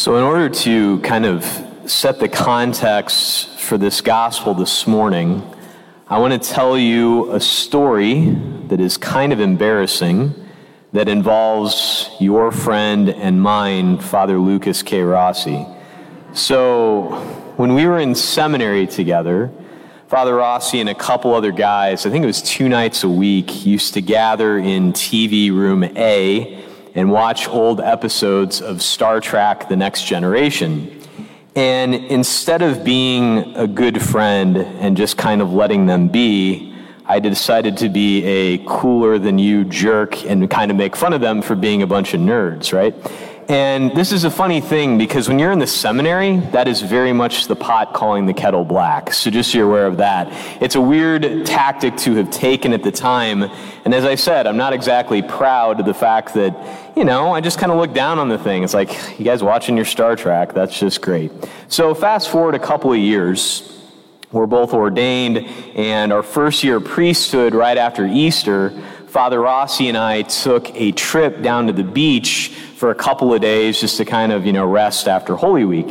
So, in order to kind of set the context for this gospel this morning, I want to tell you a story that is kind of embarrassing that involves your friend and mine, Father Lucas K. Rossi. So, when we were in seminary together, Father Rossi and a couple other guys, I think it was two nights a week, used to gather in TV room A and watch old episodes of Star Trek The Next Generation. And instead of being a good friend and just kind of letting them be, I decided to be a cooler than you jerk and kind of make fun of them for being a bunch of nerds, right? And this is a funny thing because when you're in the seminary, that is very much the pot calling the kettle black. So just so you're aware of that. It's a weird tactic to have taken at the time. And as I said, I'm not exactly proud of the fact that, you know, I just kind of look down on the thing. It's like, you guys watching your Star Trek, that's just great. So fast forward a couple of years. We're both ordained, and our first year of priesthood right after Easter, Father Rossi and I took a trip down to the beach for a couple of days just to kind of, you know, rest after Holy Week.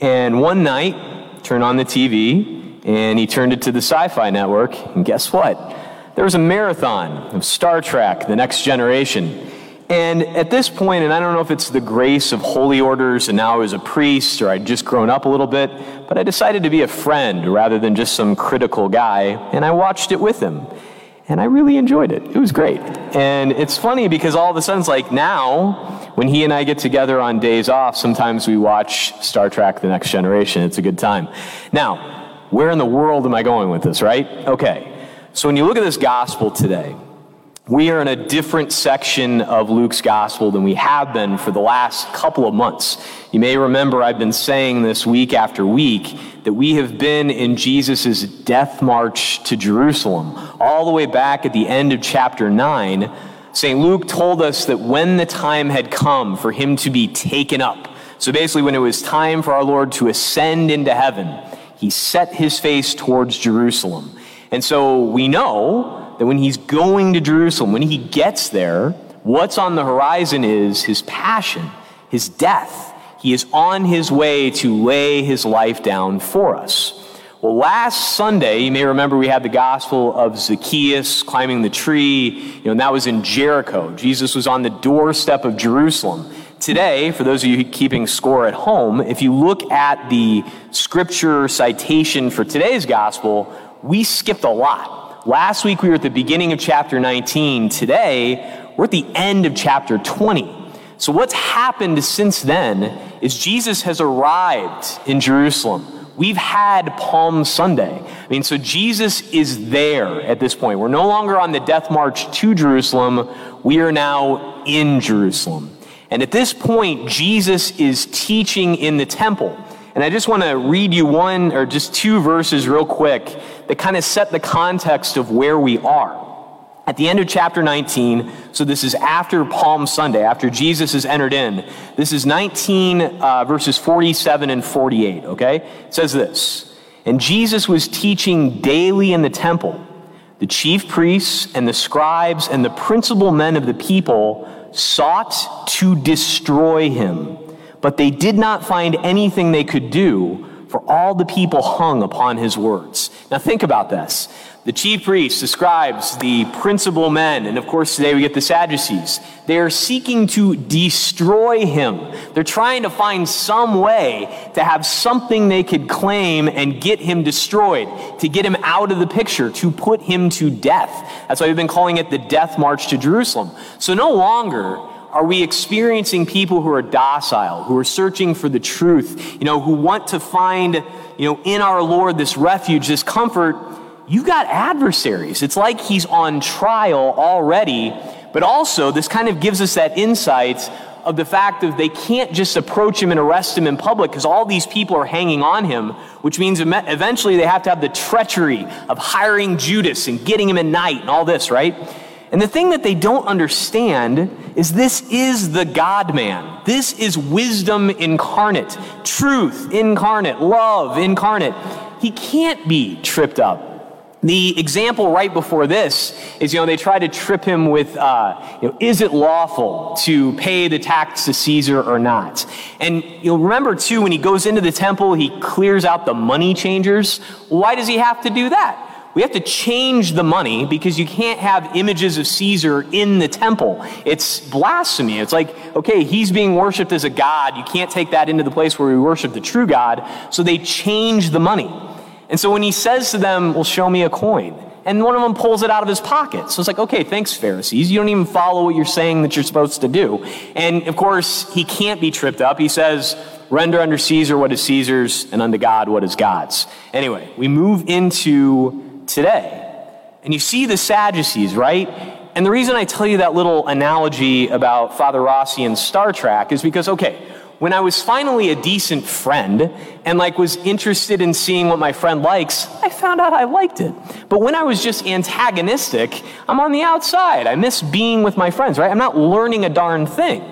And one night, turned on the TV, and he turned it to the Sci Fi Network, and guess what? There was a marathon of Star Trek, The Next Generation. And at this point, and I don't know if it's the grace of holy orders and now I was a priest or I'd just grown up a little bit, but I decided to be a friend rather than just some critical guy, and I watched it with him. And I really enjoyed it. It was great. And it's funny because all of a sudden, it's like now, when he and I get together on days off, sometimes we watch Star Trek The Next Generation. It's a good time. Now, where in the world am I going with this, right? Okay. So when you look at this gospel today, we are in a different section of Luke's gospel than we have been for the last couple of months. You may remember I've been saying this week after week that we have been in Jesus' death march to Jerusalem, all the way back at the end of chapter 9. St. Luke told us that when the time had come for him to be taken up, so basically when it was time for our Lord to ascend into heaven, he set his face towards Jerusalem. And so we know that when he's going to Jerusalem, when he gets there, what's on the horizon is his passion, his death. He is on his way to lay his life down for us. Well, last Sunday, you may remember we had the gospel of Zacchaeus climbing the tree, you know, and that was in Jericho. Jesus was on the doorstep of Jerusalem. Today, for those of you keeping score at home, if you look at the scripture citation for today's gospel, we skipped a lot. Last week we were at the beginning of chapter 19. Today we're at the end of chapter 20. So what's happened since then is Jesus has arrived in Jerusalem. We've had Palm Sunday. I mean, so Jesus is there at this point. We're no longer on the death march to Jerusalem. We are now in Jerusalem. And at this point, Jesus is teaching in the temple. And I just want to read you one or just two verses real quick that kind of set the context of where we are. At the end of chapter 19, so this is after Palm Sunday, after Jesus has entered in. This is 19 uh, verses 47 and 48, okay? It says this And Jesus was teaching daily in the temple. The chief priests and the scribes and the principal men of the people sought to destroy him but they did not find anything they could do, for all the people hung upon his words. Now think about this. The chief priests, the scribes, the principal men, and of course today we get the Sadducees. They are seeking to destroy him. They're trying to find some way to have something they could claim and get him destroyed, to get him out of the picture, to put him to death. That's why we've been calling it the death march to Jerusalem. So no longer are we experiencing people who are docile, who are searching for the truth, you know, who want to find, you know, in our Lord this refuge, this comfort? You got adversaries. It's like he's on trial already, but also this kind of gives us that insight of the fact that they can't just approach him and arrest him in public because all these people are hanging on him, which means eventually they have to have the treachery of hiring Judas and getting him at night and all this, right? And the thing that they don't understand is this is the God man. This is wisdom incarnate, truth incarnate, love incarnate. He can't be tripped up. The example right before this is, you know, they try to trip him with, uh, you know, is it lawful to pay the tax to Caesar or not? And you'll remember too, when he goes into the temple, he clears out the money changers. Why does he have to do that? We have to change the money because you can't have images of Caesar in the temple. It's blasphemy. It's like, okay, he's being worshiped as a god. You can't take that into the place where we worship the true God. So they change the money. And so when he says to them, well, show me a coin, and one of them pulls it out of his pocket. So it's like, okay, thanks, Pharisees. You don't even follow what you're saying that you're supposed to do. And of course, he can't be tripped up. He says, render unto Caesar what is Caesar's, and unto God what is God's. Anyway, we move into today. And you see the Sadducees, right? And the reason I tell you that little analogy about Father Rossi and Star Trek is because, okay, when I was finally a decent friend and like was interested in seeing what my friend likes, I found out I liked it. But when I was just antagonistic, I'm on the outside. I miss being with my friends, right? I'm not learning a darn thing.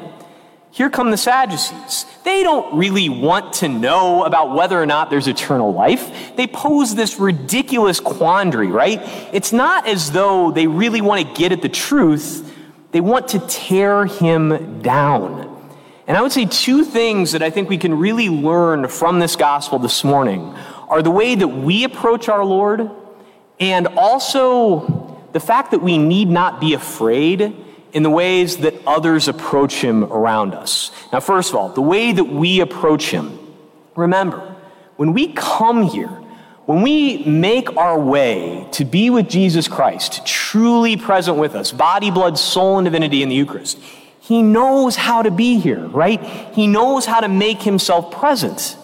Here come the Sadducees. They don't really want to know about whether or not there's eternal life. They pose this ridiculous quandary, right? It's not as though they really want to get at the truth. They want to tear him down. And I would say two things that I think we can really learn from this gospel this morning are the way that we approach our Lord and also the fact that we need not be afraid in the ways that others approach him around us. Now, first of all, the way that we approach him. Remember, when we come here, when we make our way to be with Jesus Christ, truly present with us, body, blood, soul, and divinity in the Eucharist, he knows how to be here, right? He knows how to make himself present.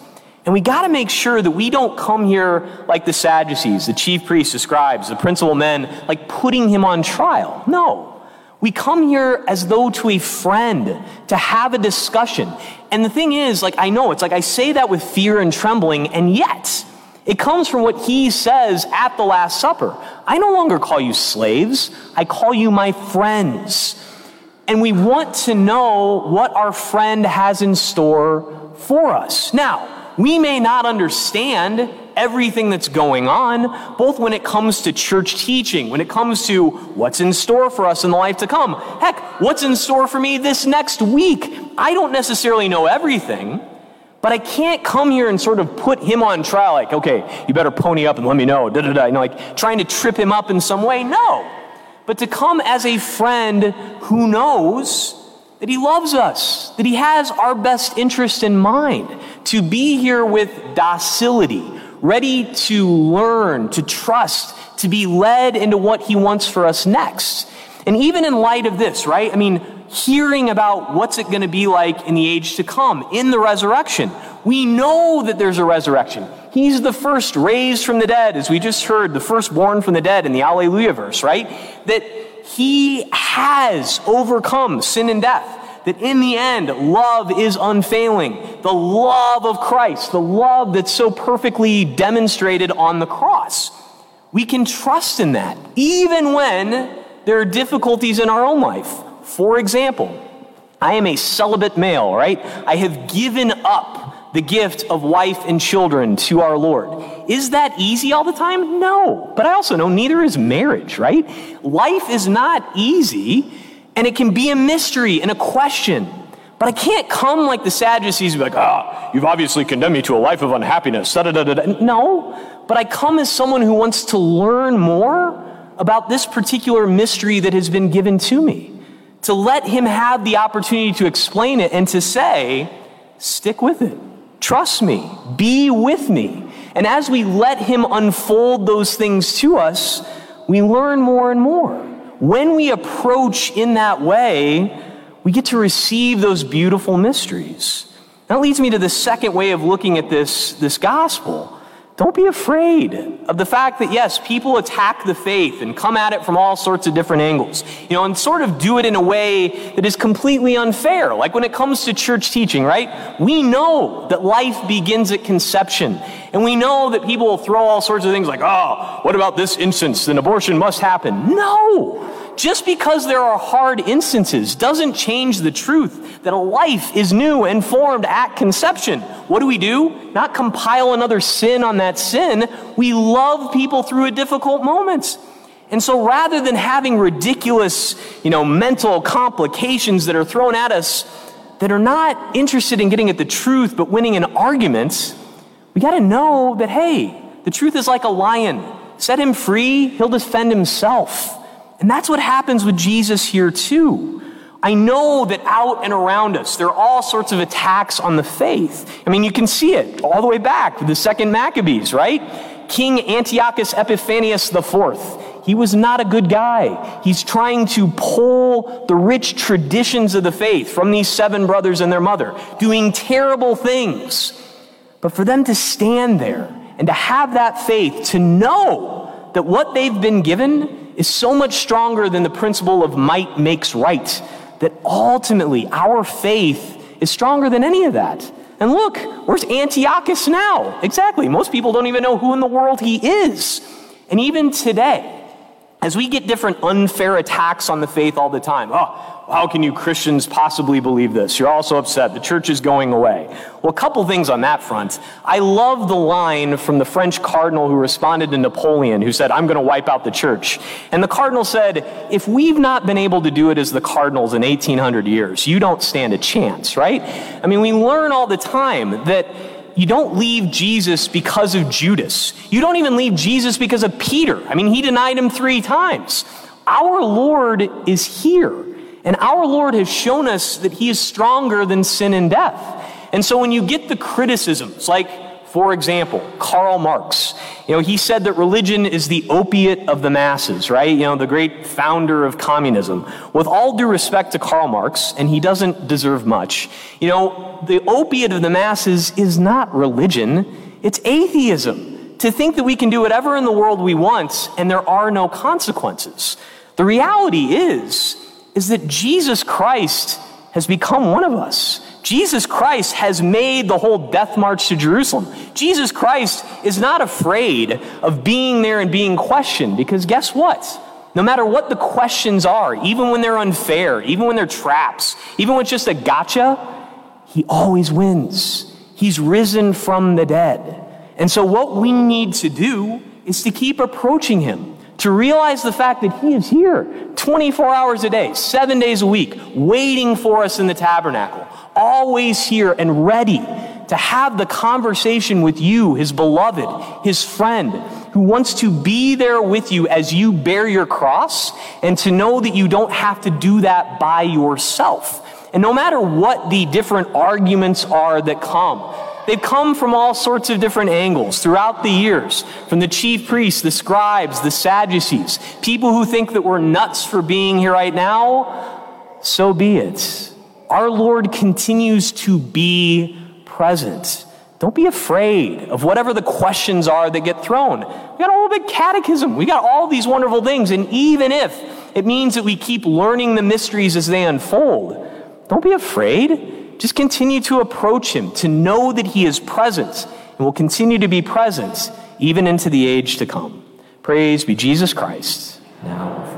And we got to make sure that we don't come here like the Sadducees, the chief priests, the scribes, the principal men, like putting him on trial. No. We come here as though to a friend to have a discussion. And the thing is, like, I know it's like I say that with fear and trembling, and yet it comes from what he says at the Last Supper. I no longer call you slaves, I call you my friends and we want to know what our friend has in store for us. Now, we may not understand everything that's going on, both when it comes to church teaching, when it comes to what's in store for us in the life to come. Heck, what's in store for me this next week? I don't necessarily know everything, but I can't come here and sort of put him on trial, like, okay, you better pony up and let me know, da da da, you know, like trying to trip him up in some way. No but to come as a friend who knows that he loves us, that he has our best interest in mind, to be here with docility, ready to learn, to trust, to be led into what he wants for us next. And even in light of this, right? I mean, hearing about what's it going to be like in the age to come, in the resurrection. We know that there's a resurrection. He's the first raised from the dead, as we just heard, the firstborn from the dead in the Alleluia verse, right? That he has overcome sin and death. That in the end, love is unfailing. The love of Christ, the love that's so perfectly demonstrated on the cross. We can trust in that, even when there are difficulties in our own life. For example, I am a celibate male, right? I have given up the gift of wife and children to our Lord. Is that easy all the time? No. But I also know neither is marriage, right? Life is not easy, and it can be a mystery and a question. But I can't come like the Sadducees and be like, ah, you've obviously condemned me to a life of unhappiness. Da-da-da-da-da. No, but I come as someone who wants to learn more about this particular mystery that has been given to me. To let him have the opportunity to explain it and to say, stick with it. Trust me. Be with me. And as we let Him unfold those things to us, we learn more and more. When we approach in that way, we get to receive those beautiful mysteries. That leads me to the second way of looking at this, this gospel. Don't be afraid of the fact that, yes, people attack the faith and come at it from all sorts of different angles, you know, and sort of do it in a way that is completely unfair. Like when it comes to church teaching, right? We know that life begins at conception. And we know that people will throw all sorts of things like, oh, what about this instance? An abortion must happen. No! Just because there are hard instances doesn't change the truth that a life is new and formed at conception. What do we do? Not compile another sin on that sin. We love people through a difficult moment. And so rather than having ridiculous, you know, mental complications that are thrown at us that are not interested in getting at the truth but winning an argument, we got to know that, hey, the truth is like a lion. Set him free, he'll defend himself. And that's what happens with Jesus here, too. I know that out and around us, there are all sorts of attacks on the faith. I mean, you can see it all the way back with the second Maccabees, right? King Antiochus Epiphanes IV he was not a good guy. He's trying to pull the rich traditions of the faith from these seven brothers and their mother, doing terrible things. But for them to stand there and to have that faith, to know that what they've been given is so much stronger than the principle of might makes right, that ultimately our faith is stronger than any of that. And look, where's Antiochus now? Exactly. Most people don't even know who in the world he is. And even today, as we get different unfair attacks on the faith all the time, oh, how can you Christians possibly believe this? You're also upset. The church is going away. Well, a couple things on that front. I love the line from the French cardinal who responded to Napoleon, who said, I'm going to wipe out the church. And the cardinal said, If we've not been able to do it as the cardinals in 1800 years, you don't stand a chance, right? I mean, we learn all the time that you don't leave Jesus because of Judas. You don't even leave Jesus because of Peter. I mean, he denied him three times. Our Lord is here, and our Lord has shown us that he is stronger than sin and death. And so when you get the criticisms, like for example, Karl Marx, you know, he said that religion is the opiate of the masses, right? You know, the great founder of communism. With all due respect to Karl Marx, and he doesn't deserve much, you know, the opiate of the masses is not religion, it's atheism. To think that we can do whatever in the world we want and there are no consequences. The reality is, is that Jesus Christ has become one of us. Jesus Christ has made the whole death march to Jerusalem. Jesus Christ is not afraid of being there and being questioned because guess what? No matter what the questions are, even when they're unfair, even when they're traps, even when it's just a gotcha, he always wins. He's risen from the dead. And so, what we need to do is to keep approaching him, to realize the fact that he is here 24 hours a day, seven days a week, waiting for us in the tabernacle always here and ready to have the conversation with you, his beloved, his friend, who wants to be there with you as you bear your cross and to know that you don't have to do that by yourself. And no matter what the different arguments are that come, they've come from all sorts of different angles throughout the years from the chief priests, the scribes, the Sadducees, people who think that we're nuts for being here right now. So be it our Lord continues to be present. Don't be afraid of whatever the questions are that get thrown. We got a whole big catechism. We got all these wonderful things. And even if it means that we keep learning the mysteries as they unfold, don't be afraid. Just continue to approach Him, to know that He is present and will continue to be present even into the age to come. Praise be Jesus Christ now